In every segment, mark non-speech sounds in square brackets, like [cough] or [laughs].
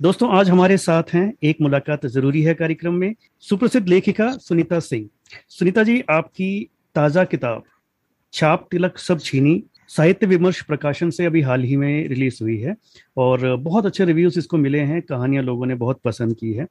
दोस्तों, आज हमारे साथ हैं, एक मुलाकात ज़रूरी है कार्यक्रम में, सुप्रसिद्ध लेखिका सुनीता सिंह। सुनीता जी, आपकी ताज़ा किताब, छाप तिलक सब छीनी साहित्य विमर्श प्रकाशन से अभी हाल ही में रिलीज़ हुई है और बहुत अच्छे रिव्यूज़ इसको मिले हैं, कहानियाँ लोगों ने बहुत पसंद की है।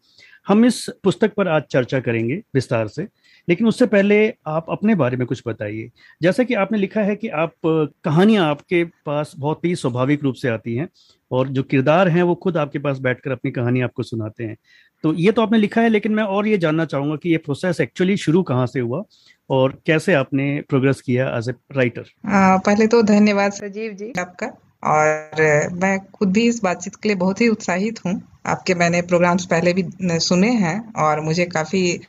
हम इस पुस्तक पर आज चर्चा करेंगे विस्तार से, लेकिन उससे पहले आप अपने बारे में कुछ बताइए। जैसा कि आपने लिखा है कि आप, कहानियाँ आपके पास बहुत ही स्वाभाविक रूप से आती हैं और जो किरदार हैं वो खुद आपके पास बैठकर अपनी कहानी आपको सुनाते हैं। तो ये तो आपने लिखा है, लेकिन मैं और ये जानना चाहूँगा कि ये प्रोसेस एक्चुअली शुरू कहाँ से हुआ और कैसे आपने प्रोग्रेस किया एज ए राइटर पहले तो धन्यवाद सजीव जी आपका। और मैं खुद भी इस बातचीत के लिए बहुत ही उत्साहित हूँ। आपके मैंने प्रोग्राम्स पहले भी सुने हैं और मुझे काफ़ी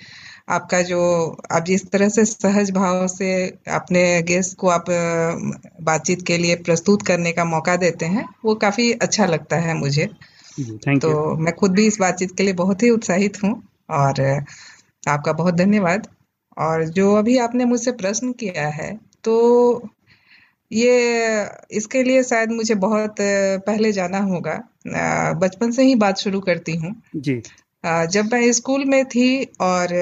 आपका जो आप जिस तरह से सहज भाव से अपने गेस्ट को आप बातचीत के लिए प्रस्तुत करने का मौका देते हैं वो काफ़ी अच्छा लगता है मुझे। तो you. मैं खुद भी इस बातचीत के लिए बहुत ही उत्साहित हूँ और आपका बहुत धन्यवाद। और जो अभी आपने मुझसे प्रश्न किया है तो ये इसके लिए शायद मुझे बहुत पहले जाना होगा। बचपन से ही बात शुरू करती हूँ। जी। जब मैं स्कूल में थी और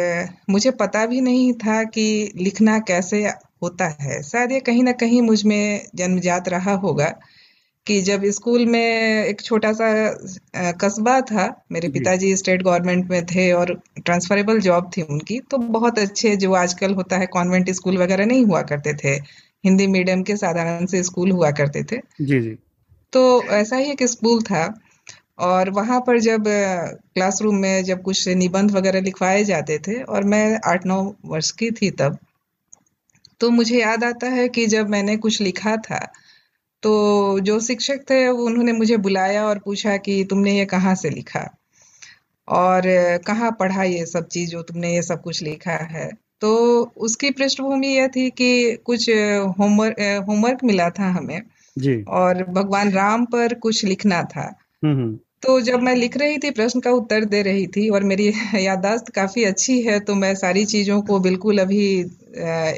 मुझे पता भी नहीं था कि लिखना कैसे होता है शायद ये कहीं ना कहीं मुझमें जन्मजात रहा होगा। कि जब स्कूल में एक छोटा सा कस्बा था मेरे पिताजी स्टेट गवर्नमेंट में थे और ट्रांसफरेबल जॉब थी उनकी तो बहुत अच्छे जो आजकल होता है कॉन्वेंट स्कूल वगैरह नहीं हुआ करते थे। हिंदी मीडियम के साधारण से स्कूल हुआ करते थे। जी जी। तो ऐसा ही एक स्कूल था और वहाँ पर जब क्लासरूम में जब कुछ निबंध वगैरह लिखवाए जाते थे और मैं आठ नौ वर्ष की थी तब तो मुझे याद आता है कि जब मैंने कुछ लिखा था तो जो शिक्षक थे वो उन्होंने मुझे बुलाया और पूछा कि तुमने ये कहाँ से लिखा? और कहाँ पढ़ा ये सब चीज़ जो तुमने ये सब कुछ लिखा है? तो उसकी पृष्ठभूमि यह थी कि कुछ होमवर्क होमवर्क मिला था हमें। जी। और भगवान राम पर कुछ लिखना था। हम्म, हम्म। तो जब मैं लिख रही थी प्रश्न का उत्तर दे रही थी और मेरी [laughs] याददाश्त काफ़ी अच्छी है तो मैं सारी चीज़ों को बिल्कुल अभी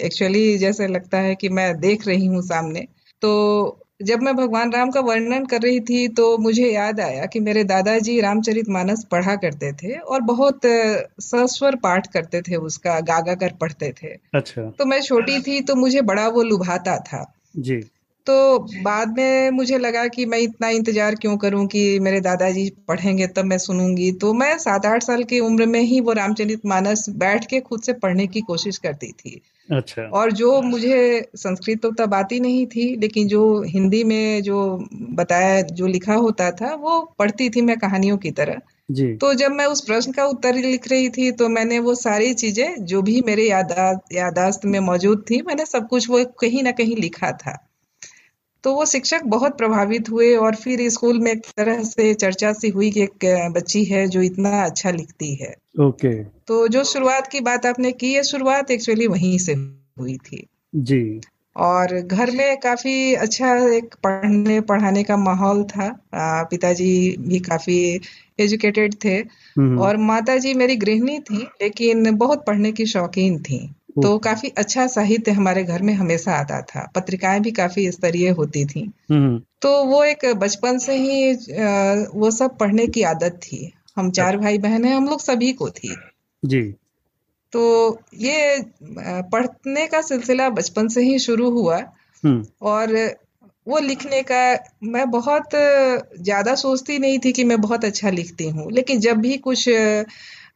एक्चुअली जैसे लगता है कि मैं देख रही हूँ सामने। तो जब मैं भगवान राम का वर्णन कर रही थी तो मुझे याद आया कि मेरे दादाजी रामचरित मानस पढ़ा करते थे और बहुत सस्वर पाठ करते थे उसका गागा कर पढ़ते थे। अच्छा। तो मैं छोटी थी तो मुझे बड़ा वो लुभाता था। जी। तो बाद में मुझे लगा कि मैं इतना इंतज़ार क्यों करूँ कि मेरे दादाजी पढ़ेंगे तब मैं सुनूँगी। तो मैं सात आठ साल की उम्र में ही वो रामचरित मानस बैठ के खुद से पढ़ने की कोशिश करती थी। अच्छा। और जो मुझे संस्कृत तो तब आती नहीं थी लेकिन जो हिंदी में जो बताया जो लिखा होता था वो पढ़ती थी मैं कहानियों की तरह। जी। तो जब मैं उस प्रश्न का उत्तर लिख रही थी तो मैंने वो सारी चीज़ें जो भी मेरे यादा यादाश्त में मौजूद थी मैंने सब कुछ वो कहीं ना कहीं लिखा था। तो वो शिक्षक बहुत प्रभावित हुए और फिर स्कूल में एक तरह से चर्चा सी हुई कि एक बच्ची है जो इतना अच्छा लिखती है। ओके। okay. तो जो शुरुआत की बात आपने की है शुरुआत एक्चुअली वहीं से हुई थी। जी। और घर में काफ़ी अच्छा एक पढ़ने पढ़ाने का माहौल था। पिताजी भी काफ़ी एजुकेटेड थे। हम्म। और माताजी मेरी गृहिणी थी लेकिन बहुत पढ़ने की शौकीन थी। तो काफ़ी अच्छा साहित्य हमारे घर में हमेशा आता था। पत्रिकाएँ भी काफ़ी स्तरीय होती थी। हम्म। तो वो एक बचपन से ही वो सब पढ़ने की आदत थी। हम चार अच्छा। भाई बहन हैं हम लोग सभी को थी। जी। तो ये पढ़ने का सिलसिला बचपन से ही शुरू हुआ। हम्म। और वो लिखने का मैं बहुत ज़्यादा सोचती नहीं थी कि मैं बहुत अच्छा लिखती हूँ। लेकिन जब भी कुछ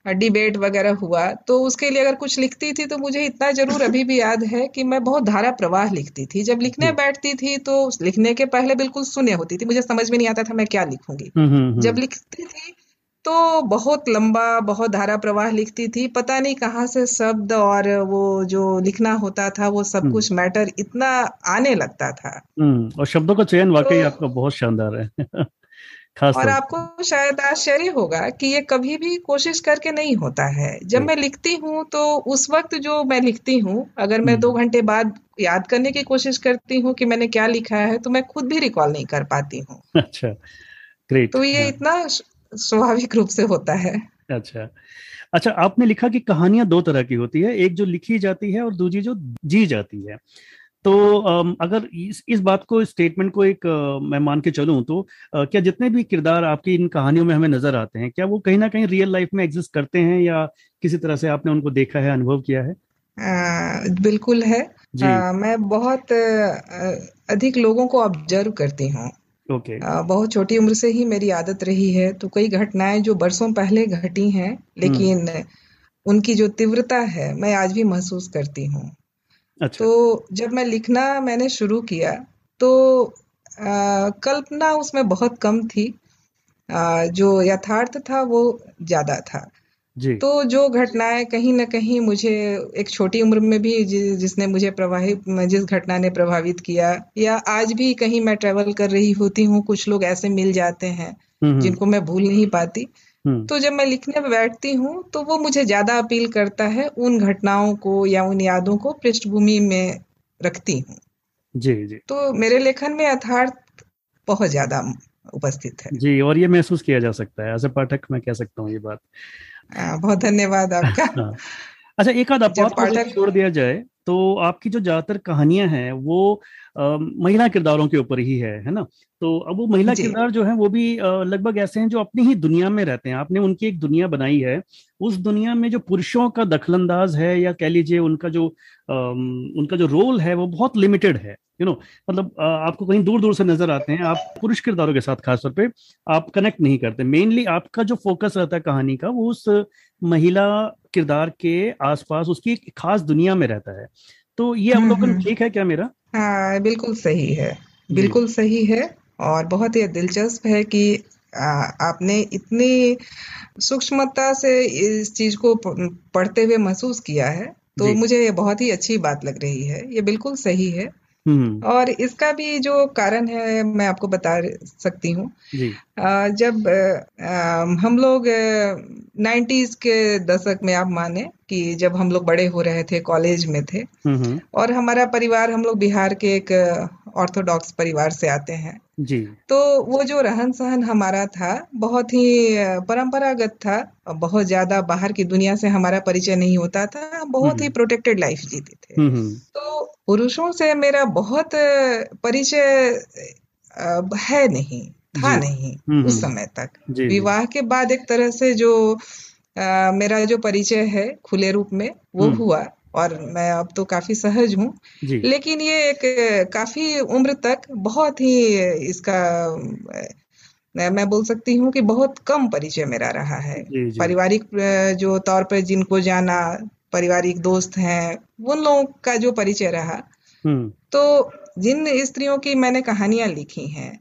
डिबेट वगैरह हुआ तो उसके लिए अगर कुछ लिखती थी तो मुझे इतना ज़रूर अभी भी याद है कि मैं बहुत धारा प्रवाह लिखती थी। जब लिखने बैठती थी तो लिखने के पहले बिल्कुल सुने होती थी मुझे समझ में नहीं आता था मैं क्या लिखूँगी। हम्म, हम्म, हम्म। जब लिखती थी तो बहुत लंबा बहुत धारा प्रवाह लिखती थी पता नहीं कहाँ से शब्द और वो जो लिखना होता था वो सब कुछ मैटर इतना आने लगता था। और शब्दों का चयन वाकई तो, आपका बहुत शानदार है। खास और आपको शायद आश्चर्य होगा कि ये कभी भी कोशिश करके नहीं होता है। जब मैं लिखती हूँ तो उस वक्त जो मैं लिखती हूँ अगर मैं दो हम्म। घंटे बाद याद करने की कोशिश करती हूँ कि मैंने क्या लिखा है तो मैं खुद भी रिकॉल नहीं कर पाती हूँ। अच्छा ग्रेट तो ये हाँ। इतना स्वाभाविक रूप से होता है। अच्छा। अच्छा आपने लिखा कि कहानियाँ दो तरह की होती है एक जो लिखी जाती है और दूसरी जो जी जाती है। तो अगर इस इस बात को स्टेटमेंट को एक मैं मान के चलूँ तो क्या जितने भी किरदार आपकी इन कहानियों में हमें नज़र आते हैं क्या वो कहीं ना कहीं रियल लाइफ में एग्जिस्ट करते हैं या किसी तरह से आपने उनको देखा है अनुभव किया है? आ, बिल्कुल है। आ, मैं बहुत अधिक लोगों को ऑब्ज़र्व करती हूँ। ओके। okay. बहुत छोटी उम्र से ही मेरी आदत रही है तो कई घटनाएँ जो बरसों पहले घटी हैं लेकिन उनकी जो तीव्रता है मैं आज भी महसूस करती हूँ। अच्छा। तो जब मैं लिखना मैंने शुरू किया तो आ, कल्पना उसमें बहुत कम थी आ, जो यथार्थ था वो ज़्यादा था जी। तो जो घटनाएँ कहीं ना कहीं मुझे एक छोटी उम्र में भी जि, जिसने मुझे प्रभावित जिस घटना ने प्रभावित किया या आज भी कहीं मैं ट्रेवल कर रही होती हूँ कुछ लोग ऐसे मिल जाते हैं जिनको मैं भूल नहीं पाती तो जब मैं लिखने में बैठती हूँ तो वो मुझे ज़्यादा अपील करता है उन घटनाओं को या उन यादों को पृष्ठभूमि में रखती हूँ। जी जी। तो मेरे लेखन में यथार्थ बहुत ज़्यादा उपस्थित है। जी और ये महसूस किया जा सकता है। ए पाठक मैं कह सकता हूँ ये बात। बहुत धन्यवाद आपका। [laughs] हाँ। अच्छा एक आध पाठक छोड़ दिया जाए तो आपकी जो ज़्यादातर कहानियाँ हैं वो महिला किरदारों के ऊपर ही है है ना? तो अब वो महिला किरदार जो है वो भी लगभग ऐसे हैं जो अपनी ही दुनिया में रहते हैं। आपने उनकी एक दुनिया बनाई है। उस दुनिया में जो पुरुषों का दखलंदाज है या कह लीजिए उनका जो उनका जो रोल है वो बहुत लिमिटेड है यू नो मतलब आपको कहीं दूर दूर से नज़र आते हैं आप पुरुष किरदारों के साथ खासतौर पे आप कनेक्ट नहीं करते। मेनली आपका जो फोकस रहता है कहानी का वो उस महिला किरदार के आसपास उसकी एक खास दुनिया में रहता है। तो ये अवलोकन हम्म, हम्म। ठीक है क्या मेरा हाँ बिल्कुल सही है बिल्कुल सही है और बहुत ही दिलचस्प है कि आ, आपने इतनी सूक्ष्मता से इस चीज़ को पढ़ते हुए महसूस किया है तो मुझे ये बहुत ही अच्छी बात लग रही है ये बिल्कुल सही है। और इसका भी जो कारण है मैं आपको बता सकती हूँ जब आ, हम लोग नाइन्टीज के दशक में आप माने कि जब हम लोग बड़े हो रहे थे कॉलेज में थे हम्म। और हमारा परिवार हम लोग बिहार के एक ऑर्थोडॉक्स परिवार से आते हैं जी तो वो जो रहन सहन हमारा था बहुत ही परंपरागत था बहुत ज़्यादा बाहर की दुनिया से हमारा परिचय नहीं होता था बहुत ही प्रोटेक्टेड हम्म। लाइफ जीते थे हम्म। तो पुरुषों से मेरा बहुत परिचय है नहीं था नहीं हम्म, उस समय तक। विवाह के बाद एक तरह से जो आ, मेरा जो परिचय है खुले रूप में वो हुआ और मैं अब तो काफ़ी सहज हूँ। लेकिन ये एक काफ़ी उम्र तक बहुत ही इसका मैं बोल सकती हूँ कि बहुत कम परिचय मेरा रहा है। पारिवारिक जो तौर पर जिनको जाना पारिवारिक दोस्त हैं उन लोगों का जो परिचय रहा। हम्म। तो जिन स्त्रियों की मैंने कहानियाँ लिखी हैं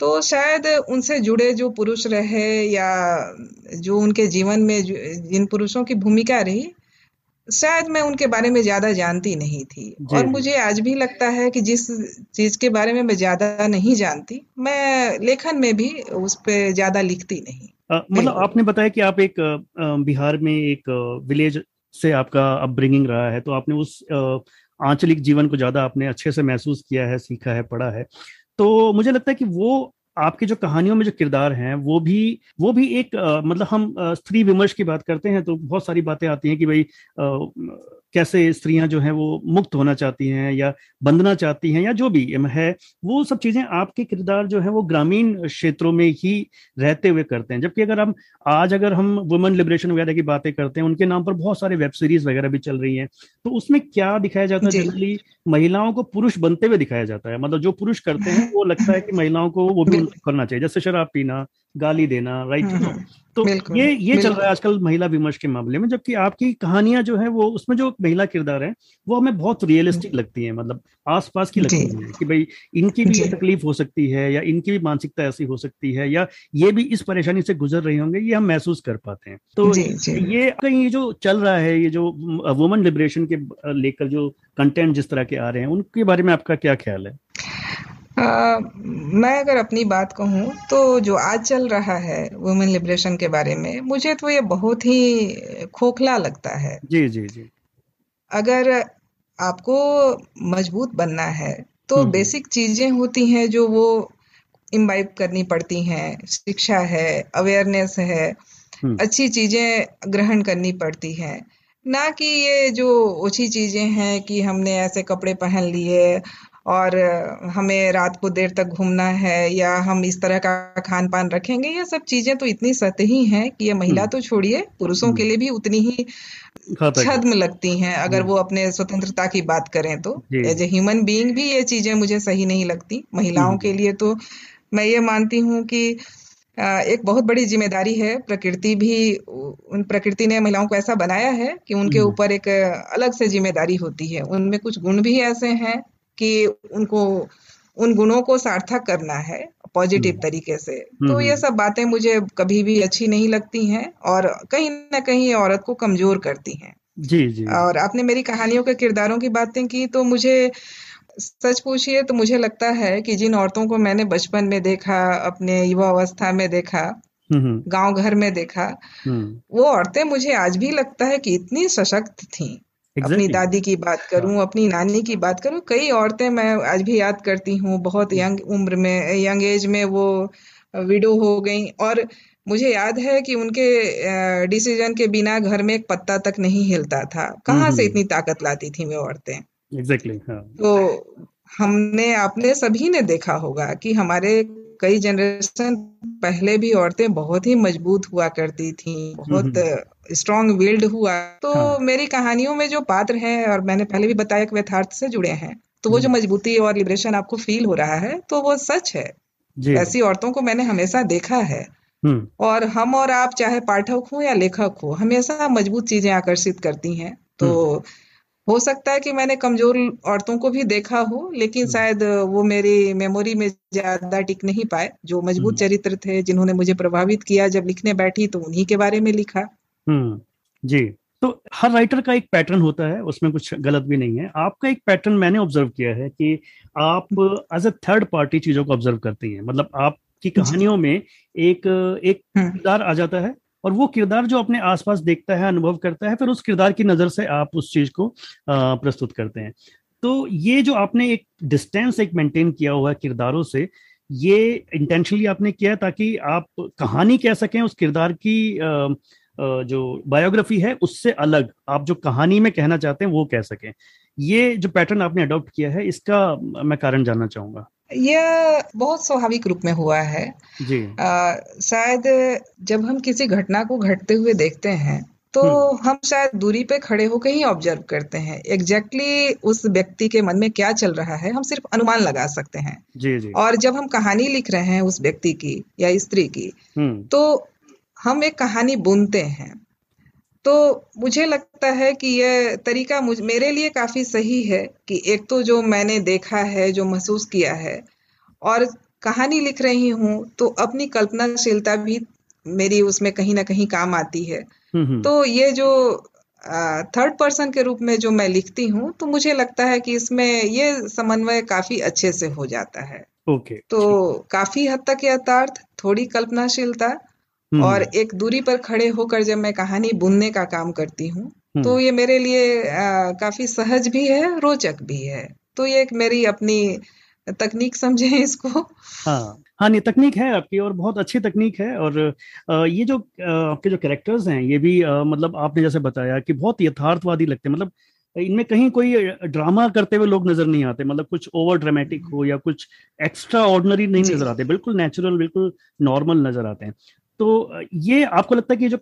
तो शायद उनसे जुड़े जो पुरुष रहे या जो उनके जीवन में जिन पुरुषों की भूमिका रही शायद मैं उनके बारे में ज़्यादा जानती नहीं थी। और मुझे आज भी लगता है कि जिस चीज़ के बारे में मैं ज़्यादा नहीं जानती मैं लेखन में भी उस पर ज़्यादा लिखती नहीं। मतलब आपने बताया कि आप एक बिहार में एक विलेज से आपका अपब्रिंगिंग रहा है तो आपने उस आंचलिक जीवन को ज़्यादा आपने अच्छे से महसूस किया है सीखा है पढ़ा है। तो मुझे लगता है कि वो आपके जो कहानियों में जो किरदार हैं वो भी वो भी एक आ, मतलब हम स्त्री विमर्श की बात करते हैं तो बहुत सारी बातें आती हैं कि भाई कैसे स्त्रियाँ जो हैं वो मुक्त होना चाहती हैं या बंधना चाहती हैं या जो भी है वो सब चीज़ें आपके किरदार जो है वो ग्रामीण क्षेत्रों में ही रहते हुए करते हैं। जबकि अगर हम आज अगर हम वुमेन लिबरेशन वगैरह की बातें करते हैं उनके नाम पर बहुत सारे वेब सीरीज़ वगैरह भी चल रही हैं तो उसमें क्या दिखाया जाता है? जनरली महिलाओं को पुरुष बनते हुए दिखाया जाता है। मतलब जो पुरुष करते हैं वो लगता है कि महिलाओं को वो भी करना चाहिए। जैसे शराब पीना गाली देना राइट हम्म, हम्म। तो ये ये चल रहा है आजकल महिला विमर्श के मामले में जबकि आपकी कहानियाँ जो है वो उसमें जो महिला किरदार है वो हमें बहुत रियलिस्टिक लगती है मतलब आसपास की लगती है कि भाई इनकी भी तकलीफ़ हो सकती है या इनकी भी मानसिकता ऐसी हो सकती है या ये भी इस परेशानी से गुजर रहे होंगे ये हम महसूस कर पाते हैं। तो ये कहीं जो चल रहा है ये जो वुमेन लिबरेशन के लेकर जो कंटेंट जिस तरह के आ रहे हैं उनके बारे में आपका क्या ख्याल है? मैं अगर अपनी बात कहूँ तो जो आज चल रहा है वुमेन लिबरेशन के बारे में मुझे तो ये बहुत ही खोखला लगता है जी जी जी अगर आपको मज़बूत बनना है तो बेसिक हम्म। चीज़ें होती हैं जो वो इम्बाइब करनी पड़ती हैं शिक्षा है अवेयरनेस है हम्म। अच्छी चीज़ें ग्रहण करनी पड़ती हैं ना कि ये जो ओछी चीज़ें हैं कि हमने ऐसे कपड़े पहन लिए और हमें रात को देर तक घूमना है या हम इस तरह का खान पान रखेंगे ये सब चीज़ें तो इतनी सतही हैं कि ये महिला तो छोड़िए पुरुषों के लिए भी उतनी ही छद्म लगती हैं अगर वो अपने स्वतंत्रता की बात करें तो। एज ए ह्यूमन बीइंग भी ये चीज़ें मुझे सही नहीं लगती महिलाओं के लिए तो मैं ये मानती हूँ कि एक बहुत बड़ी ज़िम्मेदारी है प्रकृति भी उन प्रकृति ने महिलाओं को ऐसा बनाया है कि उनके ऊपर एक अलग से ज़िम्मेदारी होती है उनमें कुछ गुण भी ऐसे हैं कि उनको उन गुणों को सार्थक करना है पॉजिटिव तरीके से। तो ये सब बातें मुझे कभी भी अच्छी नहीं लगती हैं और कहीं ना कहीं औरत को कमज़ोर करती हैं। जी जी। और आपने मेरी कहानियों के किरदारों की बातें की तो मुझे सच पूछिए तो मुझे लगता है कि जिन औरतों को मैंने बचपन में देखा अपने युवा अवस्था में देखा गाँव घर में देखा वो औरतें मुझे आज भी लगता है कि इतनी सशक्त थीं। Exactly. अपनी दादी की बात करूँ हाँ. अपनी नानी की बात करूँ कई औरतें मैं आज भी याद करती हूँ बहुत यंग उम्र में यंग एज में वो विडो हो गई और मुझे याद है कि उनके डिसीज़न के बिना घर में एक पत्ता तक नहीं हिलता था कहाँ से इतनी ताकत लाती थी वे औरतें एग्जैक्टली exactly, हाँ. तो हमने आपने सभी ने देखा होगा कि हमारे कई जनरेशन पहले भी औरतें बहुत ही मज़बूत हुआ करती थी बहुत स्ट्रॉन्ग विल्ड हुआ। तो हाँ. मेरी कहानियों में जो पात्र हैं और मैंने पहले भी बताया कि यथार्थ से जुड़े हैं तो वो जो मजबूती और लिबरेशन आपको फील हो रहा है तो वो सच है। ऐसी औरतों को मैंने हमेशा देखा है। और हम और आप चाहे पाठक हो या लेखक हो हमेशा मज़बूत चीज़ें आकर्षित करती हैं। तो हो सकता है कि मैंने कमज़ोर औरतों को भी देखा हो लेकिन हम्म। शायद वो मेरी मेमोरी में ज़्यादा टिक नहीं पाए। जो मज़बूत हम्म। चरित्र थे जिन्होंने मुझे प्रभावित किया जब लिखने बैठी तो उन्हीं के बारे में लिखा। हम्म जी। तो हर राइटर का एक पैटर्न होता है उसमें कुछ गलत भी नहीं है। आपका एक पैटर्न मैंने ऑब्ज़र्व किया है कि आप एज अ थर्ड पार्टी चीज़ों को ऑब्ज़र्व करती हैं। मतलब आपकी कहानियों में एक एक किरदार आ जाता है और वो किरदार जो अपने आसपास देखता है अनुभव करता है फिर उस किरदार की नज़र से आप उस चीज़ को प्रस्तुत करते हैं। तो ये जो आपने एक डिस्टेंस एक मेंटेन किया हुआ है किरदारों से ये इंटेंशनली आपने किया ताकि आप कहानी कह सकें उस किरदार की जो बायोग्राफी है उससे अलग आप जो कहानी में कहना चाहते हैं वो कह सकें। ये जो पैटर्न आपने अडॉप्ट किया है इसका मैं कारण जानना चाहूँगा। यह बहुत स्वाभाविक रूप में हुआ है। जी। शायद जब हम किसी घटना को घटते हुए देखते हैं तो हम्म। हम शायद दूरी पे खड़े होकर ही ऑब्ज़र्व करते हैं। एग्जैक्टली exactly उस व्यक्ति के मन में क्या चल रहा है हम सिर्फ़ अनुमान लगा सकते हैं। जी जी। और जब हम कहानी लिख रहे हैं उस व्यक्ति की या स्त्री की हम्म। तो हम एक कहानी बुनते हैं। तो मुझे लगता है कि यह तरीका मुझ मेरे लिए काफ़ी सही है कि एक तो जो मैंने देखा है जो महसूस किया है और कहानी लिख रही हूँ तो अपनी कल्पनाशीलता भी मेरी उसमें कहीं ना कहीं काम आती है। हम्म, हम्म। तो ये जो थर्ड पर्सन के रूप में जो मैं लिखती हूँ तो मुझे लगता है कि इसमें ये समन्वय काफ़ी अच्छे से हो जाता है। ओके तो काफ़ी हद तक यथार्थ थोड़ी कल्पनाशीलता और हम्म। एक दूरी पर खड़े होकर जब मैं कहानी बुनने का काम करती हूँ हम्म। तो ये मेरे लिए आ, काफ़ी सहज भी है रोचक भी है। तो ये एक मेरी अपनी तकनीक समझे इसको। हाँ। हाँ नहीं तकनीक है आपकी और बहुत अच्छी तकनीक है और ये जो आपके जो कैरेक्टर्स हैं ये भी मतलब आपने जैसे बताया कि बहुत यथार्थवादी लगते हैं। मतलब इनमें कहीं कोई ड्रामा करते हुए लोग नज़र नहीं आते। मतलब कुछ ओवर ड्रामेटिक हो या कुछ एक्स्ट्रा ऑर्डनरी नहीं नज़र आते। बिल्कुल नेचुरल बिल्कुल नॉर्मल नज़र आते हैं। तो ये आपको लगता है कि जो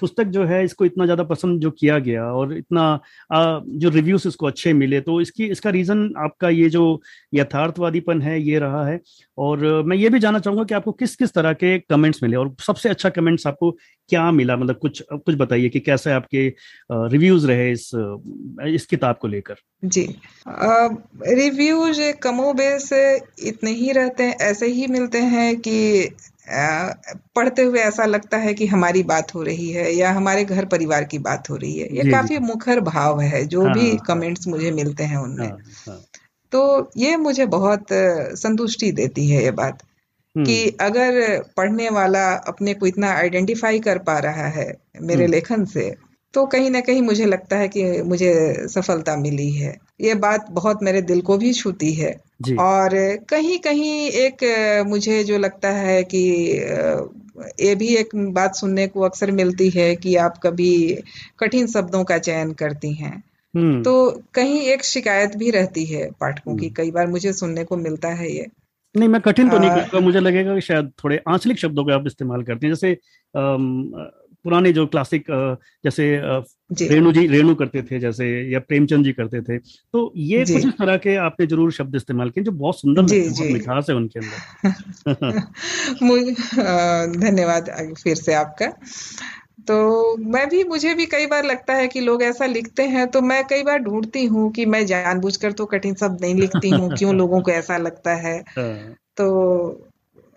पुस्तक जो है, इसको इतना ज़्यादा पसंद जो किया गया और इतना जो रिव्यूज़ इसको अच्छे मिले तो इसकी, इसका रीजन आपका ये जो यथार्थवादीपन है, ये रहा है। और मैं ये भी जानना चाहूँगा कि आपको किस किस तरह के कमेंट्स मिले और सबसे अच्छा कमेंट्स आपको क्या मिला? मतलब कुछ कुछ बताइए कि कैसे आपके रिव्यूज़ रहे इस इस किताब को लेकर। जी। रिव्यूज़ कमोबेश इतने ही रहते हैं, ऐसे ही मिलते हैं कि पढ़ते हुए ऐसा लगता है कि हमारी बात हो रही है या हमारे घर परिवार की बात हो रही है। ये काफ़ी मुखर भाव है जो हाँ, भी कमेंट्स हाँ, मुझे मिलते हैं उनमें। हाँ, हाँ, तो ये मुझे बहुत संतुष्टि देती है ये बात कि हम्म। अगर पढ़ने वाला अपने को इतना आइडेंटिफाई कर पा रहा है मेरे हम्म। लेखन से तो कहीं ना कहीं मुझे लगता है कि मुझे सफलता मिली है। ये बात बहुत मेरे दिल को भी छूती है। और कहीं कहीं एक मुझे जो लगता है कि ये भी एक बात सुनने को अक्सर मिलती है कि आप कभी कठिन शब्दों का चयन करती हैं हम्म। तो कहीं एक शिकायत भी रहती है पाठकों की हम्म। कई बार मुझे सुनने को मिलता है ये नहीं मैं कठिन तो नहीं कहूँगा मुझे लगेगा कि शायद थोड़े आंचलिक शब्दों का आप इस्तेमाल करते हैं जैसे पुराने जो क्लासिक जैसे रेणु जी रेणु करते थे जैसे या प्रेमचंद जी करते थे। तो ये कुछ इस तरह के आपने ज़रूर शब्द इस्तेमाल किए जो बहुत सुंदर. मिठास है उनके अंदर। [laughs] धन्यवाद फिर से आपका। तो मैं भी मुझे भी कई बार लगता है कि लोग ऐसा लिखते हैं तो मैं कई बार ढूंढती हूँ कि मैं जानबूझकर तो कठिन शब्द नहीं लिखती हूँ क्यों लोगों को ऐसा लगता है। [laughs] हाँ। तो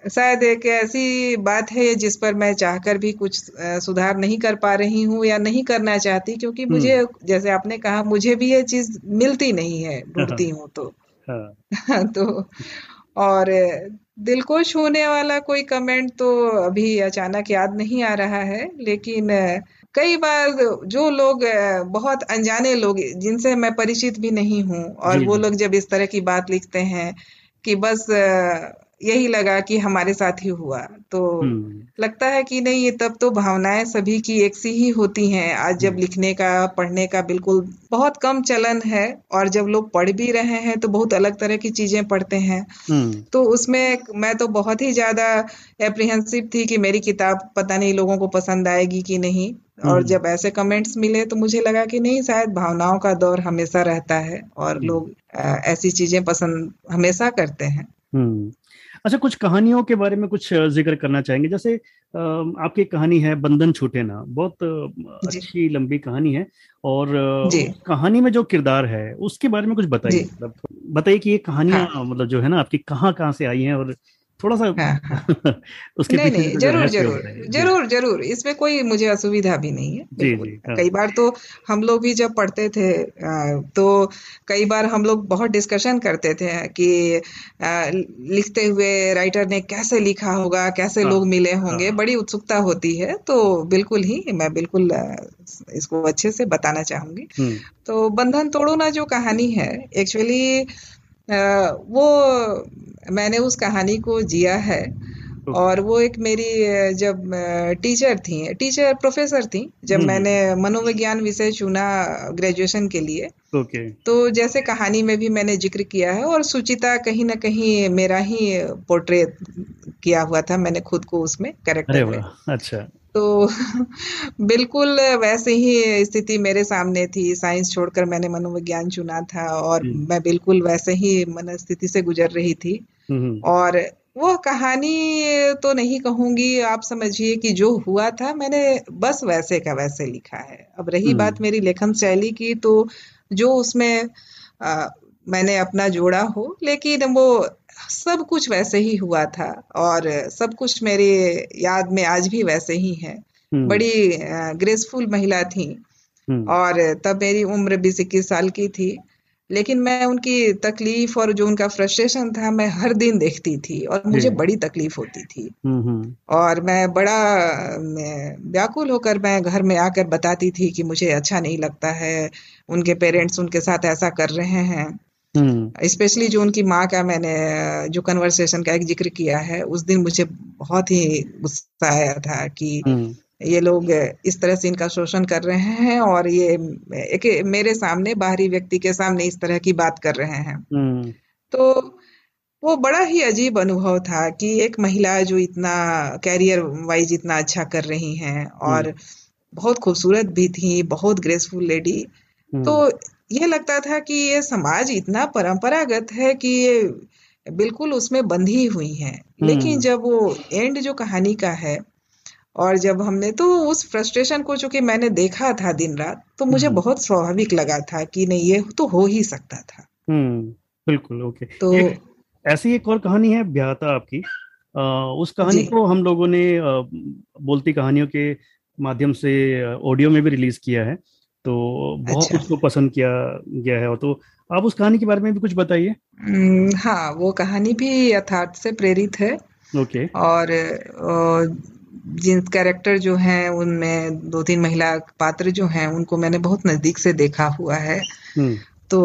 शायद एक ऐसी बात है जिस पर मैं चाहकर भी कुछ सुधार नहीं कर पा रही हूँ या नहीं करना चाहती क्योंकि हम्म। मुझे जैसे आपने कहा मुझे भी ये चीज़ मिलती नहीं है ढूंढती हूँ तो हाँ। तो और दिल को छूने वाला कोई कमेंट तो अभी अचानक याद नहीं आ रहा है लेकिन कई बार जो लोग बहुत अनजाने लोग जिनसे मैं परिचित भी नहीं हूँ और वो लोग जब इस तरह की बात लिखते हैं कि बस यही लगा कि हमारे साथ ही हुआ। तो हम्म। लगता है कि नहीं ये तब तो भावनाएँ सभी की एक सी ही होती हैं। आज जब हम्म। लिखने का पढ़ने का बिल्कुल बहुत कम चलन है और जब लोग पढ़ भी रहे हैं तो बहुत अलग तरह की चीज़ें पढ़ते हैं। हम्म। तो उसमें मैं तो बहुत ही ज़्यादा एप्रीहेंसिव थी कि मेरी किताब पता नहीं लोगों को पसंद आएगी कि नहीं। और जब ऐसे कमेंट्स मिले तो मुझे लगा कि नहीं शायद भावनाओं का दौर हमेशा रहता है और लोग ऐसी चीज़ें पसंद हमेशा करते हैं। अच्छा कुछ कहानियों के बारे में कुछ ज़िक्र करना चाहेंगे? जैसे आपकी कहानी है बंधन छूटे ना। बहुत अच्छी लंबी कहानी है और कहानी में जो किरदार है उसके बारे में कुछ बताइए। मतलब बताइए कि ये कहानियाँ हाँ। मतलब जो है ना आपकी कहाँ कहाँ से आई हैं और थोड़ा सा हाँ। [laughs] उसके नहीं नहीं ज़रूर ज़रूर ज़रूर ज़रूर इसमें कोई मुझे असुविधा भी नहीं है जी, जी, हाँ। कई बार तो हम लोग भी जब पढ़ते थे तो कई बार हम लोग बहुत डिस्कशन करते थे कि लिखते हुए राइटर ने कैसे लिखा होगा कैसे हाँ, लोग मिले होंगे हाँ, बड़ी उत्सुकता होती है तो बिल्कुल ही मैं बिल्कुल इसको अच्छे से बताना चाहूँगी हम्म। तो बंधन तोड़ो ना जो कहानी है एक्चुअली वो मैंने उस कहानी को जिया है और वो एक मेरी जब टीचर थी टीचर प्रोफेसर थी जब हम्म। मैंने मनोविज्ञान विषय चुना ग्रेजुएशन के लिए। ओके। तो जैसे कहानी में भी मैंने ज़िक्र किया है और सुचिता कहीं ना कहीं मेरा ही पोर्ट्रेट किया हुआ था मैंने खुद को उसमें करेक्टर में। अच्छा। तो [laughs] बिल्कुल वैसे ही स्थिति मेरे सामने थी साइंस छोड़कर मैंने मनोविज्ञान चुना था और हम्म। मैं बिल्कुल वैसे ही मन स्थिति से गुजर रही थी हम्म। और वो कहानी तो नहीं कहूँगी आप समझिए कि जो हुआ था मैंने बस वैसे का वैसे लिखा है अब रही हम्म। बात मेरी लेखन शैली की तो जो उसमें मैंने अपना जोड़ा हो लेकिन वो सब कुछ वैसे ही हुआ था और सब कुछ मेरे याद में आज भी वैसे ही है। हम्म। बड़ी ग्रेसफुल महिला थी हम्म। और तब मेरी उम्र बीस इक्कीस साल की थी। लेकिन मैं उनकी तकलीफ़ और जो उनका फ्रस्ट्रेशन था मैं हर दिन देखती थी और मुझे बड़ी तकलीफ़ होती थी। हम्म, और मैं बड़ा व्याकुल होकर मैं घर में आकर बताती थी कि मुझे अच्छा नहीं लगता है उनके पेरेंट्स उनके साथ ऐसा कर रहे हैं। स्पेशली हम्म। जो उनकी माँ का मैंने जो कन्वर्सेशन का एक ज़िक्र किया है उस दिन मुझे बहुत ही गुस्सा आया था कि हम्म। ये लोग इस तरह से इनका शोषण कर रहे हैं और ये एक मेरे सामने बाहरी व्यक्ति के सामने इस तरह की बात कर रहे हैं हम्म। तो वो बड़ा ही अजीब अनुभव था कि एक महिला जो इतना कैरियर वाइज इतना अच्छा कर रही हैं और बहुत खूबसूरत भी थी बहुत ग्रेसफुल लेडी तो ये लगता था कि ये समाज इतना परंपरागत है कि ये बिल्कुल उसमें बंधी हुई है। लेकिन हम्म। जब वो एंड जो कहानी का है और जब हमने तो उस फ्रस्ट्रेशन को चूँकि मैंने देखा था दिन रात तो मुझे हम्म। बहुत स्वाभाविक लगा था कि नहीं ये तो हो ही सकता था। हम्म बिल्कुल ओके। तो एक, ऐसी एक और कहानी है ब्याहता आपकी। आ, उस कहानी को हम लोगों ने आ, बोलती कहानियों के माध्यम से ऑडियो में भी रिलीज़ किया है। तो बहुत अच्छा। उसको पसंद किया गया है। और तो आप उस कहानी के बारे में भी कुछ बताइए। हाँ वो कहानी भी यथार्थ से प्रेरित है। ओके। और जिन कैरेक्टर जो हैं उनमें दो तीन महिला पात्र जो हैं उनको मैंने बहुत नज़दीक से देखा हुआ है। तो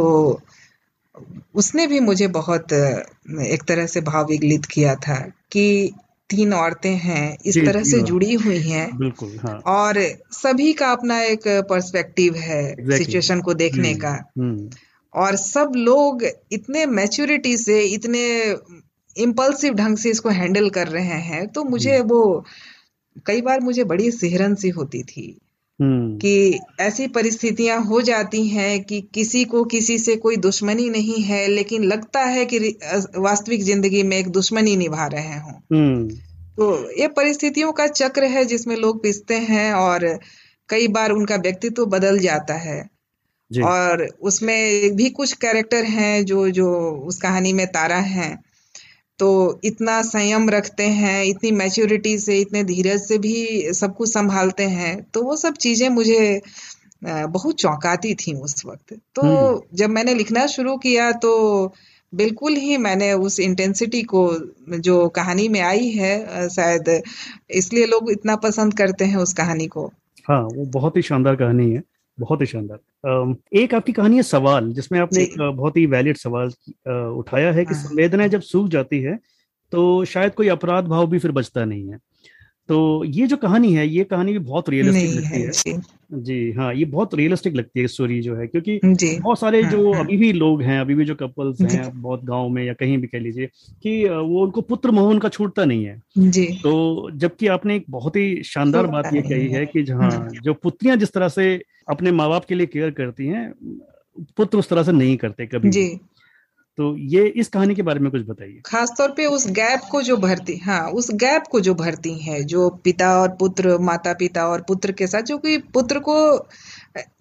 उसने भी मुझे बहुत एक तरह से भाव विगलित किया था कि तीन औरतें हैं इस तरह से जुड़ी हुई हैं। बिल्कुल हाँ। और सभी का अपना एक पर्सपेक्टिव है सिचुएशन को देखने का। हम्म। और सब लोग इतने मैच्योरिटी से इतने इम्पल्सिव ढंग से इसको हैंडल कर रहे हैं तो मुझे वो कई बार मुझे बड़ी सिहरन सी होती थी। कि ऐसी परिस्थितियाँ हो जाती हैं कि किसी को किसी से कोई दुश्मनी नहीं है लेकिन लगता है कि वास्तविक ज़िंदगी में एक दुश्मनी निभा रहे हों। हम्म। तो ये परिस्थितियों का चक्र है जिसमें लोग पिसते हैं और कई बार उनका व्यक्तित्व बदल जाता है। और उसमें भी कुछ कैरेक्टर हैं जो जो उस कहानी में तारा हैं। तो इतना संयम रखते हैं इतनी मैच्योरिटी से इतने धीरज से भी सब कुछ संभालते हैं तो वो सब चीज़ें मुझे बहुत चौंकाती थी उस वक्त। तो हम्म। जब मैंने लिखना शुरू किया तो बिल्कुल ही मैंने उस इंटेंसिटी को जो कहानी में आई है शायद इसलिए लोग इतना पसंद करते हैं उस कहानी को। हाँ वो बहुत ही शानदार कहानी है। बहुत ही शानदार। एक आपकी कहानी है सवाल जिसमें आपने एक बहुत ही वैलिड सवाल उठाया है कि हाँ। संवेदनाएँ जब सूख जाती है तो शायद कोई अपराध भाव भी फिर बचता नहीं है। तो ये जो कहानी है ये कहानी भी बहुत रियलिस्टिक लगती है है। जी। हाँ ये बहुत रियलिस्टिक लगती है स्टोरी जो है क्योंकि बहुत सारे हाँ जो हाँ। अभी भी लोग हैं अभी भी जो कपल्स हैं बहुत गाँव में या कहीं भी कह लीजिए कि वो उनको पुत्र मोह उनका छूटता नहीं है। जी। तो जबकि आपने एक बहुत ही शानदार बात ये कही है कि हम्म हाँ। जो पुत्रियाँ जिस तरह से अपने माँ बाप के लिए केयर करती हैं पुत्र उस तरह से नहीं करते कभी तो ये इस कहानी के बारे में कुछ बताइए। खासतौर पे उस गैप को जो भरती हाँ उस गैप को जो भरती है जो पिता और पुत्र माता पिता और पुत्र के साथ जो कि पुत्र को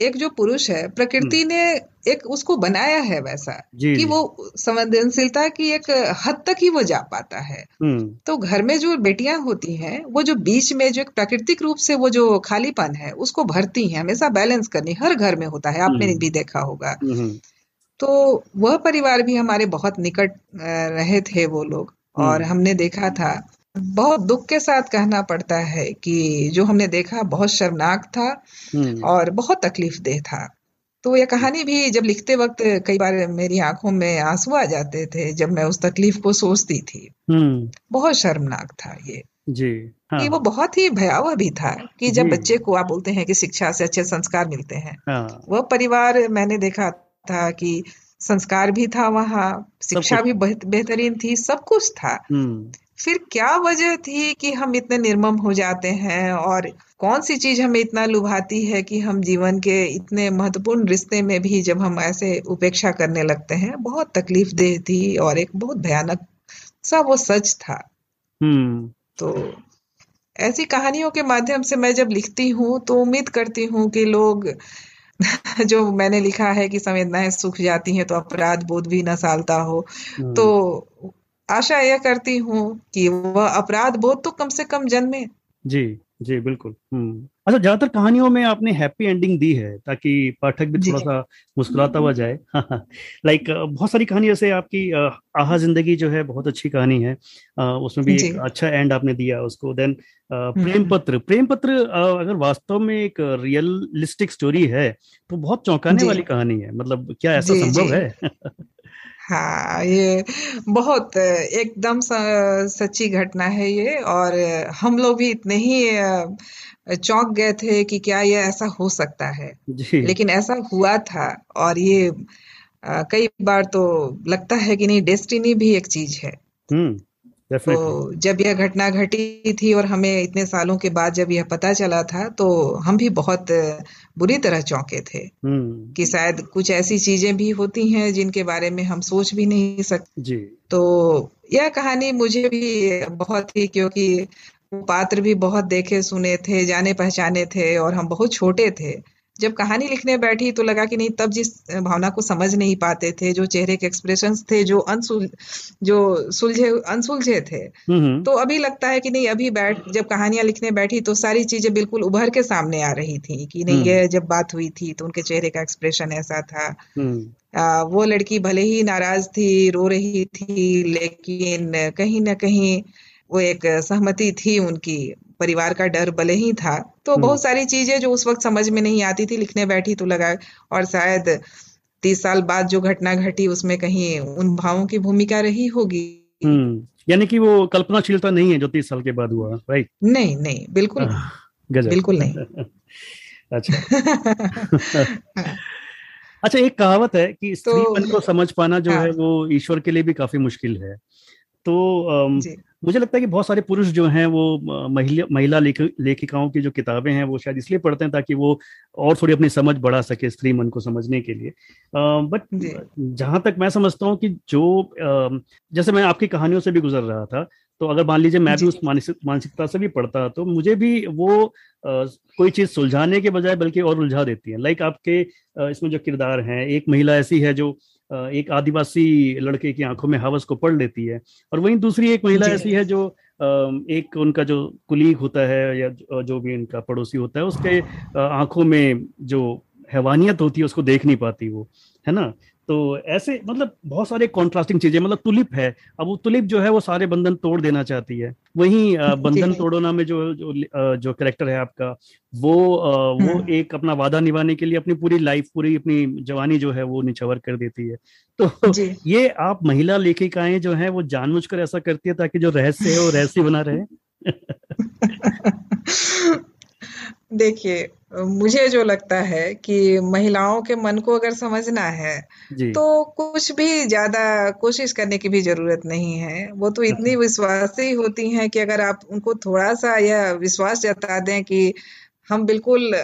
एक जो पुरुष है हम्म। प्रकृति ने एक उसको बनाया है वैसा जी कि जी। वो संवेदनशीलता की एक हद तक ही वो जा पाता है। हम्म। तो घर में जो बेटियाँ होती हैं वो जो बीच में जो एक प्राकृतिक रूप से वो जो खालीपन है उसको भरती है हमेशा बैलेंस करनी हर घर में होता है आपने हम्म। भी देखा होगा। हम्म। तो वह परिवार भी हमारे बहुत निकट रहे थे वो लोग। और हम्म। हमने देखा था बहुत दुख के साथ कहना पड़ता है कि जो हमने देखा बहुत शर्मनाक था हम्म। और बहुत तकलीफ़ देह था। तो यह कहानी भी जब लिखते वक्त कई बार मेरी आँखों में आँसू आ जाते थे जब मैं उस तकलीफ़ को सोचती थी। हम्म। बहुत शर्मनाक था ये। जी हाँ। कि वो बहुत ही भयावह भी था कि जब बच्चे को आप बोलते हैं कि शिक्षा से अच्छे संस्कार मिलते हैं। हाँ। वह परिवार मैंने देखा था कि संस्कार भी था वहाँ शिक्षा भी बेहतरीन थी सब कुछ था। हम्म। फिर क्या वजह थी कि हम इतने निर्मम हो जाते हैं और कौन सी चीज़ हमें इतना लुभाती है कि हम जीवन के इतने महत्वपूर्ण रिश्ते में भी जब हम ऐसे उपेक्षा करने लगते हैं बहुत तकलीफ़ देह थी और एक बहुत भयानक सा वो सच था। हम्म। तो ऐसी कहानियों के माध्यम से मैं जब लिखती हूँ तो उम्मीद करती हूँ कि लोग [laughs] जो मैंने लिखा है कि संवेदनाएँ सूख जाती हैं तो अपराध बोध भी न सालता हो। तो हम्म आशा यह करती हूँ कि वह अपराध बोध तो कम से कम जन्मे। जी जी बिल्कुल। हम्म। अच्छा ज़्यादातर कहानियों में आपने हैप्पी एंडिंग दी है ताकि पाठक भी थोड़ा सा मुस्कुराता हुआ जाए। [laughs] लाइक बहुत सारी कहानी जैसे आपकी आहा ज़िंदगी जो है बहुत अच्छी कहानी है। उसमें भी एक अच्छा एंड आपने दिया उसको। देन प्रेम हम्म। पत्र। प्रेम पत्र अगर वास्तव में एक रियलिस्टिक स्टोरी है तो बहुत चौंकाने वाली कहानी है। मतलब क्या ऐसा संभव है? [laughs] हाँ ये बहुत एकदम सच्ची घटना है ये। और हम लोग भी इतने ही चौंक गए थे कि क्या ये ऐसा हो सकता है। जी। लेकिन ऐसा हुआ था और ये कई बार तो लगता है कि नहीं डेस्टिनी भी एक चीज़ है। हम्म। तो जब यह घटना घटी थी और हमें इतने सालों के बाद जब यह पता चला था तो हम भी बहुत बुरी तरह चौंके थे हम्म। कि शायद कुछ ऐसी चीज़ें भी होती हैं जिनके बारे में हम सोच भी नहीं सकते जी। तो यह कहानी मुझे भी बहुत ही क्योंकि पात्र भी बहुत देखे सुने थे जाने पहचाने थे और हम बहुत छोटे थे। जब कहानी लिखने बैठी तो लगा कि नहीं तब जिस भावना को समझ नहीं पाते थे जो चेहरे के एक्सप्रेशन थे जो अनसुल जो सुलझे अनसुलझे थे हम्म तो अभी लगता है कि नहीं अभी बैठ जब कहानियाँ लिखने बैठी तो सारी चीज़ें बिल्कुल उभर के सामने आ रही थी कि नहीं हम्म। ये जब बात हुई थी तो उनके चेहरे का एक्सप्रेशन ऐसा था। हम्म। आ, वो लड़की भले ही नाराज़ थी रो रही थी लेकिन कहीं ना कहीं वो एक सहमति थी उनकी। परिवार का डर भले ही था। तो हम्म। बहुत सारी चीज़ें जो उस वक्त समझ में नहीं आती थी लिखने बैठी तो लगा और शायद तीस साल बाद जो घटना घटी उसमें कहीं उन भावों की भूमिका रही होगी। हम्म यानी कि वो कल्पनाशीलता नहीं है जो तीस साल के बाद हुआ राइट नहीं नहीं बिल्कुल गजब। बिल्कुल नहीं। [laughs] अच्छा। [laughs] अच्छा एक कहावत है कि स्त्री तो मन को समझ पाना जो हाँ। है वो ईश्वर के लिए भी काफ़ी मुश्किल है। तो मुझे लगता है कि बहुत सारे पुरुष जो हैं वो महिला महिला लेख, लेखिकाओं की जो किताबें हैं वो शायद इसलिए पढ़ते हैं ताकि वो और थोड़ी अपनी समझ बढ़ा सके स्त्री मन को समझने के लिए। बट जहाँ तक मैं समझता हूँ कि जो जैसे मैं आपकी कहानियों से भी गुजर रहा था तो अगर मान लीजिए मैं भी उस मानसिक मानसिकता से भी पढ़ता तो मुझे भी वो अ, कोई चीज़ सुलझाने के बजाय बल्कि और उलझा देती है। लाइक आपके अ, इसमें जो किरदार हैं एक महिला ऐसी है जो एक आदिवासी लड़के की आँखों में हवस को पढ़ लेती है। और वहीं दूसरी एक महिला ऐसी है जो एक उनका जो कुलीग होता है या जो भी इनका पड़ोसी होता है उसके आँखों में जो हैवानियत होती है उसको देख नहीं पाती वो है ना? तो ऐसे मतलब बहुत सारे कॉन्ट्रास्टिंग चीज़ें मतलब तुलिप है। अब वो तुलिप जो है वो सारे बंधन तोड़ देना चाहती है। वहीं [laughs] बंधन तोड़ोना में जो जो जो करेक्टर है आपका वो वो हम्म एक अपना वादा निभाने के लिए अपनी पूरी लाइफ पूरी अपनी जवानी जो है वो निछावर कर देती है। तो ये आप महिला लेखिकाएँ जो है वो जानबूझकर ऐसा करती है ताकि जो रहस्य है वो रहस्य बना रहे। [laughs] [laughs] देखिए मुझे जो लगता है कि महिलाओं के मन को अगर समझना है तो कुछ भी ज़्यादा कोशिश करने की भी ज़रूरत नहीं है। वो तो [laughs] इतनी विश्वासी होती हैं कि अगर आप उनको थोड़ा सा यह विश्वास जता दें कि हम बिल्कुल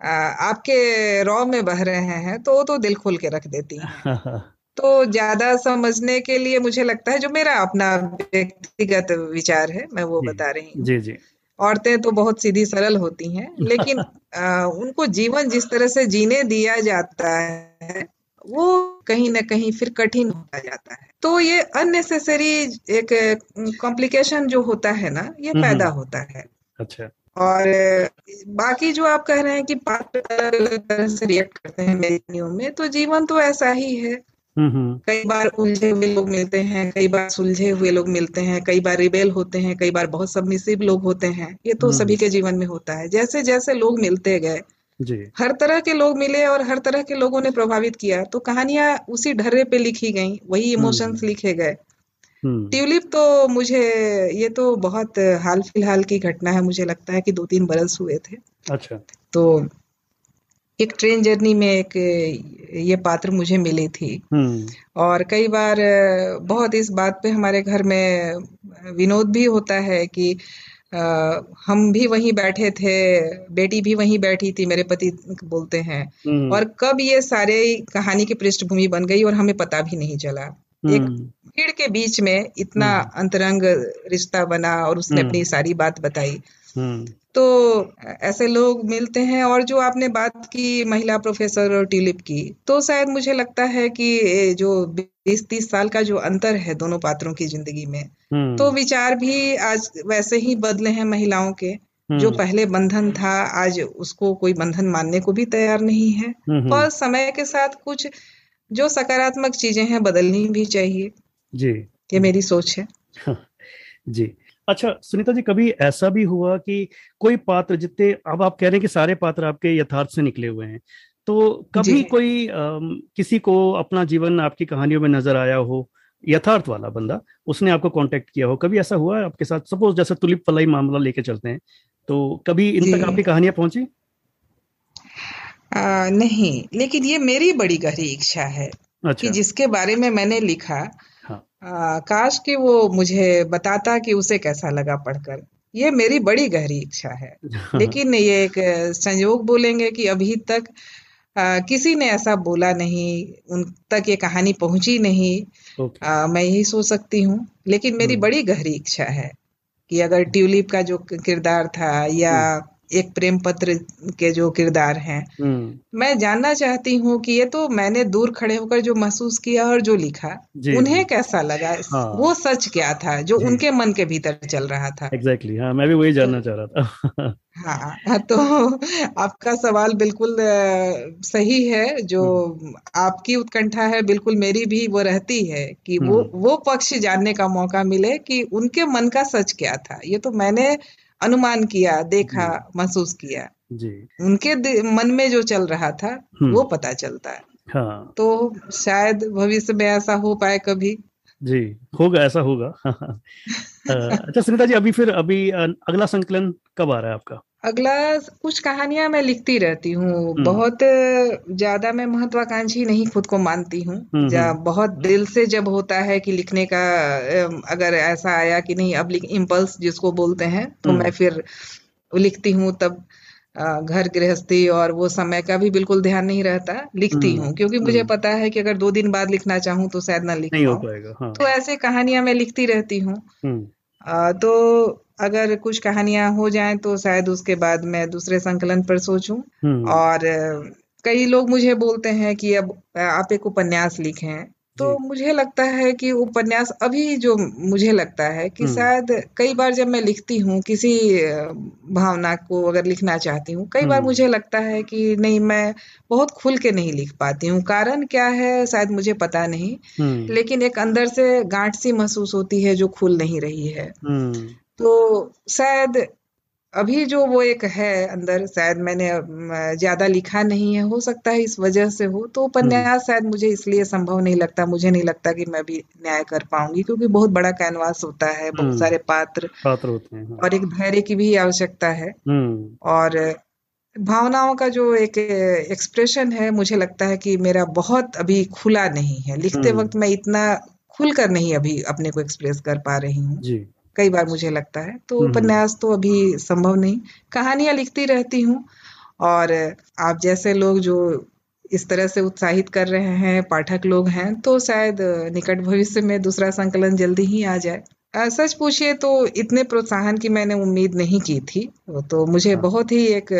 आपके रॉ में बह रहे हैं तो वो तो दिल खोल के रख देती हैं। [laughs] तो ज़्यादा समझने के लिए मुझे लगता है जो मेरा अपना व्यक्तिगत विचार है मैं वो बता रही हूँ। जी जी। औरतें तो बहुत सीधी सरल होती हैं [laughs] लेकिन आ, उनको जीवन जिस तरह से जीने दिया जाता है वो कहीं ना कहीं फिर कठिन होता जाता है। तो ये अननेसेसरी एक कॉम्प्लिकेशन जो होता है ना ये हम्म पैदा हम्म, होता है। अच्छा। और बाकी जो आप कह रहे हैं कि पात्र अलग अलग तरह से रिएक्ट करते हैं मेरी में तो जीवन तो ऐसा ही है। कई बार उलझे हुए लोग मिलते हैं कई बार सुलझे हुए लोग मिलते हैं कई बार रिबेल होते हैं कई बार बहुत सबमिसिव लोग होते हैं। ये तो हम्म। सभी हम्म, के जीवन में होता है। जैसे जैसे लोग मिलते गए जी। हर तरह के लोग मिले और हर तरह के लोगों ने प्रभावित किया तो कहानियाँ उसी ढर्रे पे लिखी गई वही हम्म। इमोशंस लिखे गए। हम्म। ट्यूलिप तो मुझे ये तो बहुत हाल फ़िलहाल की घटना है मुझे लगता है कि दो तीन बरस हुए थे। अच्छा। तो एक ट्रेन जर्नी में एक ये पात्र मुझे मिली थी। हम्म। और कई बार बहुत इस बात पे हमारे घर में विनोद भी होता है कि अ, हम भी वहीं बैठे थे बेटी भी वहीं बैठी थी मेरे पति बोलते हैं। हम्म। और कब ये सारे कहानी की पृष्ठभूमि बन गई और हमें पता भी नहीं चला। एक हम्म। भीड़ के बीच में इतना अंतरंग रिश्ता बना और उसने अपनी सारी बात बताई। तो ऐसे लोग मिलते हैं और जो आपने बात की महिला प्रोफेसर और ट्यूलिप की तो शायद मुझे लगता है कि जो बीस तीस साल का जो अंतर है दोनों पात्रों की ज़िंदगी में तो हम्म विचार भी आज वैसे ही बदले हैं महिलाओं के जो हम्म। पहले बंधन था आज उसको कोई बंधन मानने को भी तैयार नहीं है और समय के साथ कुछ जो सकारात्मक चीज़ें हैं बदलनी भी चाहिए। जी। ये मेरी सोच है। [laughs] जी। अच्छा सुनीता जी कभी ऐसा भी हुआ कि कोई पात्र जितने अब आप कह रहे हैं कि सारे पात्र आपके यथार्थ से निकले हुए हैं तो कभी कोई अम, किसी को अपना जीवन आपकी कहानियों में नज़र आया हो यथार्थ वाला बंदा उसने आपको कांटेक्ट किया हो कभी ऐसा हुआ है आपके साथ? सपोज़ जैसे तुलिप फलाई मामला लेके चलते हैं तो कभी इन तक आपकी कहानियाँ पहुँची? आ, नहीं लेकिन ये मेरी बड़ी गहरी इच्छा है अच्छा। कि जिसके बारे में मैंने लिखा आ, काश कि वो मुझे बताता कि उसे कैसा लगा पढ़कर। ये मेरी बड़ी गहरी इच्छा है। [laughs] लेकिन ये एक संयोग बोलेंगे कि अभी तक आ, किसी ने ऐसा बोला नहीं उन तक ये कहानी पहुँची नहीं। ओके। आ, मैं यही सोच सकती हूँ। लेकिन मेरी हम्म। बड़ी गहरी इच्छा है कि अगर ट्यूलिप का जो किरदार था या हम्म। एक प्रेम पत्र के जो किरदार हैं। हम्म। मैं जानना चाहती हूँ कि ये तो मैंने दूर खड़े होकर जो महसूस किया और जो लिखा उन्हें कैसा लगा? हाँ। वो सच क्या था जो उनके मन के भीतर चल रहा था? एग्जैक्टली exactly, हाँ मैं भी वही तो जानना चाह रहा था। हाँ तो आपका सवाल बिल्कुल सही है जो हम्म। आपकी उत्कंठा है बिल्कुल मेरी भी वो रहती है कि वो हम्म। वो पक्ष जानने का मौका मिले कि उनके मन का सच क्या था। ये तो मैंने अनुमान किया देखा महसूस किया। जी। उनके मन में जो चल रहा था वो हम्म पता चलता। है हाँ। तो शायद भविष्य में ऐसा हो पाए कभी। जी होगा ऐसा होगा। [laughs] अच्छा सुनीता जी अभी फिर अभी अगला संकलन कब आ रहा है आपका? अगला कुछ कहानियाँ मैं लिखती रहती हूँ। हम्म। बहुत ज़्यादा मैं महत्वाकांक्षी नहीं खुद को मानती हूँ। हम्म, हम्म। बहुत दिल से जब होता है कि लिखने का अगर ऐसा आया कि नहीं अब इम्पल्स जिसको बोलते हैं तो मैं फिर लिखती हूँ तब घर गृहस्थी और वो समय का भी बिल्कुल ध्यान नहीं रहता लिखती हूँ क्योंकि मुझे पता है कि अगर दो दिन बाद लिखना चाहूँ तो शायद ना लिख नहीं हो पाएगा हाँ। तो ऐसे कहानियाँ मैं लिखती रहती हूँ। तो अगर कुछ कहानियाँ हो जाएँ तो शायद उसके बाद मैं दूसरे संकलन पर सोचूं। हम्म। और कई लोग मुझे बोलते हैं कि अब आप एक उपन्यास लिखें तो मुझे लगता है कि उपन्यास अभी जो मुझे लगता है कि हम्म। शायद कई बार जब मैं लिखती हूँ किसी भावना को अगर लिखना चाहती हूँ कई बार हम्म। मुझे लगता है कि नहीं मैं बहुत खुल के नहीं लिख पाती हूँ। कारण क्या है शायद मुझे पता नहीं लेकिन एक अंदर से गांठ सी महसूस होती है जो खुल नहीं रही है। तो शायद अभी जो वो एक है अंदर शायद मैंने ज़्यादा लिखा नहीं है हो सकता है इस वजह से हो तो उपन्यास हम्म। शायद मुझे इसलिए संभव नहीं लगता मुझे नहीं लगता कि मैं भी न्याय कर पाऊँगी क्योंकि बहुत बड़ा कैनवास होता है बहुत हम्म। सारे पात्र पात्र होते हैं हाँ। और एक धैर्य की भी आवश्यकता है हम्म। और भावनाओं का जो एक एक्सप्रेशन है मुझे लगता है कि मेरा बहुत अभी खुला नहीं है लिखते वक्त मैं इतना खुलकर नहीं अभी अपने को एक्सप्रेस कर पा रही हूँ कई बार मुझे लगता है। तो हम्म, हम्म। उपन्यास तो अभी संभव नहीं। कहानियाँ लिखती रहती हूँ और आप जैसे लोग जो इस तरह से उत्साहित कर रहे हैं पाठक लोग हैं तो शायद निकट भविष्य में दूसरा संकलन जल्दी ही आ जाए। सच पूछिए तो इतने प्रोत्साहन की मैंने उम्मीद नहीं की थी। तो मुझे हाँ। बहुत ही एक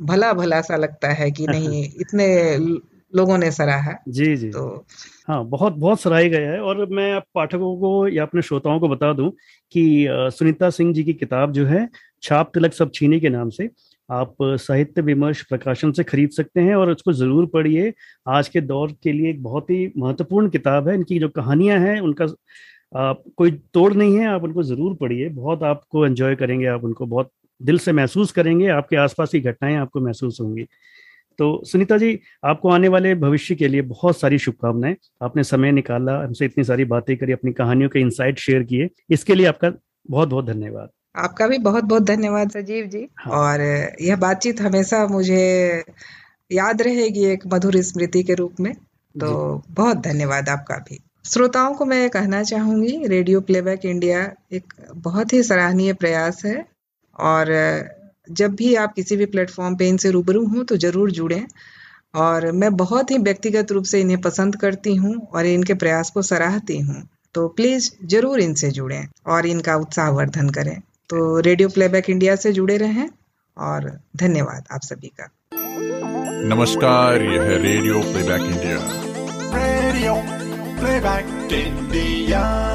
भला भला सा लगता है कि [laughs] नहीं इतने लोगों ने सराहा। जी जी। तो हाँ बहुत बहुत सराही गया है और मैं आप पाठकों को या अपने श्रोताओं को बता दूँ कि सुनीता सिंह जी की किताब जो है, छाप तिलक सब छीनी के नाम से आप साहित्य विमर्श प्रकाशन से खरीद सकते हैं और उसको ज़रूर पढ़िए। आज के दौर के लिए एक बहुत ही महत्वपूर्ण किताब है, इनकी जो कहानियाँ हैं, उनका आप, कोई तोड़ नहीं है, आप उनको ज़रूर पढ़िए। बहुत आपको एंजॉय करेंगे, आप उनको बहुत दिल से महसूस करेंगे, आपके आसपास की घटनाएँ आपको महसूस होंगी। तो सुनीता जी आपको आने वाले भविष्य के लिए बहुत सारी शुभकामनाएँ। आपने समय निकाला हमसे इतनी सारी बातें करी अपनी कहानियों के इंसाइट शेयर किए। इसके लिए आपका बहुत बहुत धन्यवाद। आपका भी बहुत बहुत धन्यवाद सजीव जी। हाँ। और यह बातचीत हमेशा मुझे याद रहेगी एक मधुर स्मृति के रूप में। तो बहुत धन्यवाद आपका भी। श्रोताओं को मैं कहना चाहूँगी रेडियो प्लेबैक इंडिया एक बहुत ही सराहनीय प्रयास है। और जब भी आप किसी भी प्लेटफॉर्म पे इनसे रूबरू हों तो ज़रूर जुड़ें। और मैं बहुत ही व्यक्तिगत रूप से इन्हें पसंद करती हूँ और इनके प्रयास को सराहती हूँ। तो प्लीज़ ज़रूर इनसे जुड़ें और इनका उत्साहवर्धन करें। तो रेडियो प्लेबैक इंडिया से जुड़े रहें और धन्यवाद आप सभी का। नमस्कार यह radio playback India. Radio playback India.